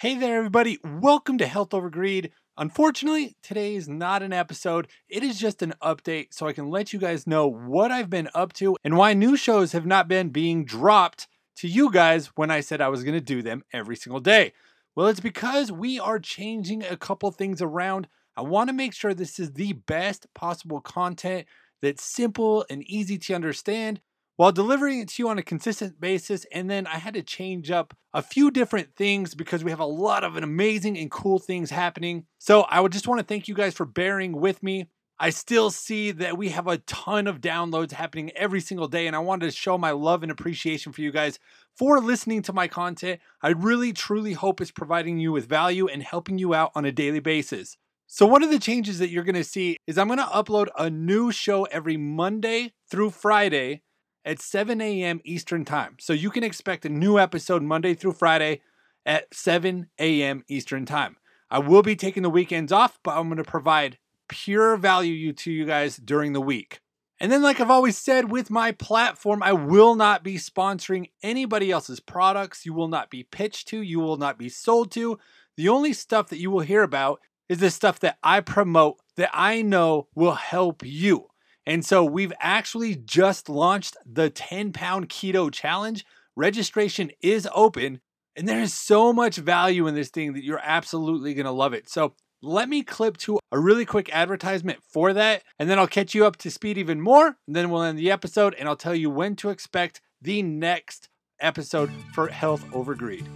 Hey there, everybody. Welcome to Health Over Greed. Unfortunately, today is not an episode. It is just an update so I can let you guys know what I've been up to and why new shows have not been being dropped to you guys when I said I was going to do them every single day. Well, it's because we are changing a couple things around. I want to make sure this is the best possible content that's simple and easy to understand while delivering it to you on a consistent basis. And then I had to change up a few different things because we have a lot of amazing and cool things happening. So I would just want to thank you guys for bearing with me. I still see that we have a ton of downloads happening every single day, and I wanted to show my love and appreciation for you guys for listening to my content. I really, truly hope it's providing you with value and helping you out on a daily basis. So, one of the changes that you're to see is I'm to upload a new show every Monday through Friday at 7 a.m. Eastern Time. So you can expect a new episode Monday through Friday at 7 a.m. Eastern Time. I will be taking the weekends off, but I'm going to provide pure value to you guys during the week. And then, like I've always said with my platform, I will not be sponsoring anybody else's products. You will not be pitched to, you will not be sold to. The only stuff that you will hear about is the stuff that I promote that I know will help you. And so we've actually just launched the 10 pound keto challenge. Registration is open, and there is so much value in this thing that you're absolutely to love it. So let me clip to a really quick advertisement for that, and then I'll catch you up to speed even more. And then we'll end the episode, and I'll tell you when to expect the next episode for Health Over Greed.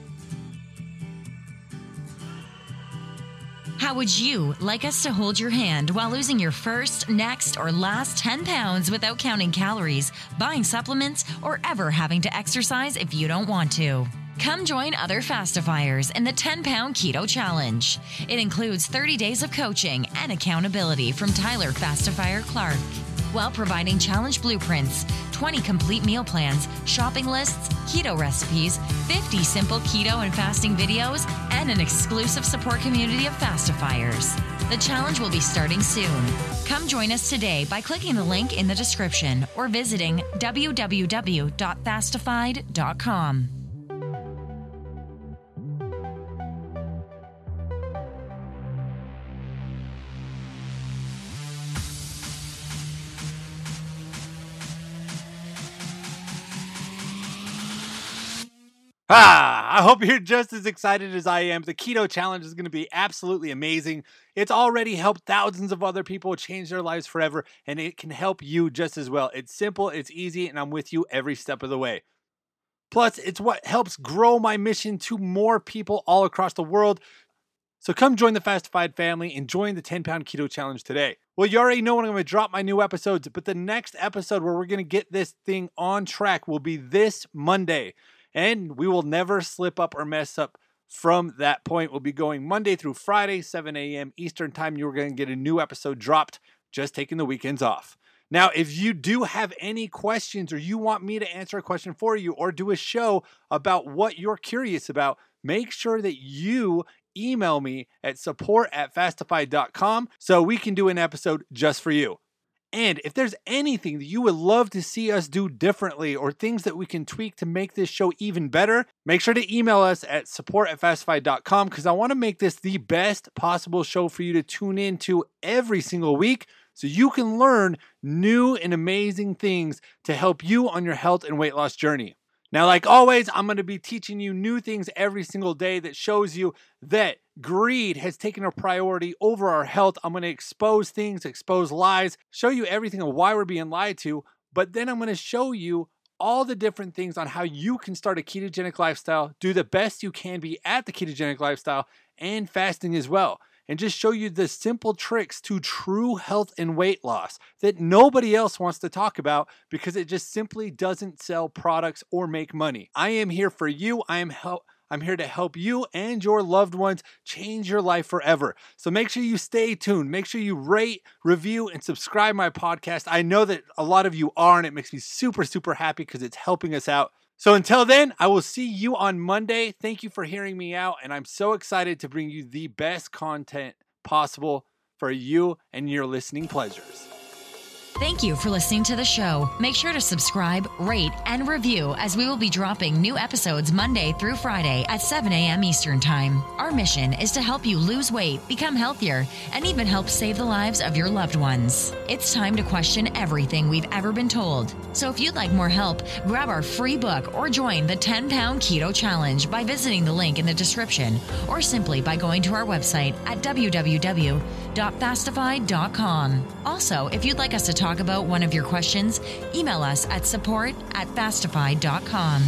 How would you like us to hold your hand while losing your first, next, or last 10 pounds without counting calories, buying supplements, or ever having to exercise if you don't want to? Come join other Fastifiers in the 10 Pound Keto Challenge. It includes 30 days of coaching and accountability from Tyler Fastifier Clark while providing challenge blueprints, 20 complete meal plans, shopping lists, keto recipes, 50 simple keto and fasting videos, and an exclusive support community of fastifiers. The challenge will be starting soon. Come join us today by clicking the link in the description or visiting www.fastified.com. Ah, I hope you're just as excited as I am. The keto challenge is going to be absolutely amazing. It's already helped thousands of other people change their lives forever, and it can help you just as well. It's simple, it's easy, and I'm with you every step of the way. Plus, it's what helps grow my mission to more people all across the world. So come join the Fastified family and join the 10 pound keto challenge today. Well, you already know when I'm going to drop my new episodes, but the next episode where we're going to get this thing on track will be this Monday and we will never slip up or mess up from that point. We'll be going Monday through Friday, 7 a.m. Eastern Time. You're going to get a new episode dropped, just taking the weekends off. Now, if you do have any questions or you want me to answer a question for you or do a show about what you're curious about, make sure that you email me at support at fastified.com so we can do an episode just for you. And if there's anything that you would love to see us do differently or things that we can tweak to make this show even better, make sure to email us at support at fastified.com because I want to make this the best possible show for you to tune into every single week so you can learn new and amazing things to help you on your health and weight loss journey. Now, like always, I'm going to be teaching you new things every single day that shows you that greed has taken a priority over our health. I'm going to expose things, expose lies, show you everything of why we're being lied to, but then I'm going to show you all the different things on how you can start a ketogenic lifestyle, do the best you can be at the ketogenic lifestyle, and fasting as well and just show you the simple tricks to true health and weight loss that nobody else wants to talk about because it just simply doesn't sell products or make money. I am here for you. I am help I'm here to help you and your loved ones change your life forever. So make sure you stay tuned. Make sure you rate, review, and subscribe my podcast. I know that a lot of you are, and it makes me super, super happy because it's helping us out. So until then, I will see you on Monday. Thank you for hearing me out. And I'm so excited to bring you the best content possible for you and your listening pleasures. Thank you for listening to the show. Make sure to subscribe, rate, and review as we will be dropping new episodes Monday through Friday at 7 a.m. Eastern Time. Our mission is to help you lose weight, become healthier, and even help save the lives of your loved ones. It's time to question everything we've ever been told. So if you'd like more help, grab our free book or join the 10 Pound Keto Challenge by visiting the link in the description or simply by going to our website at www.fastify.com. Also, if you'd like us to talk about one of your questions, email us at support at fastify.com.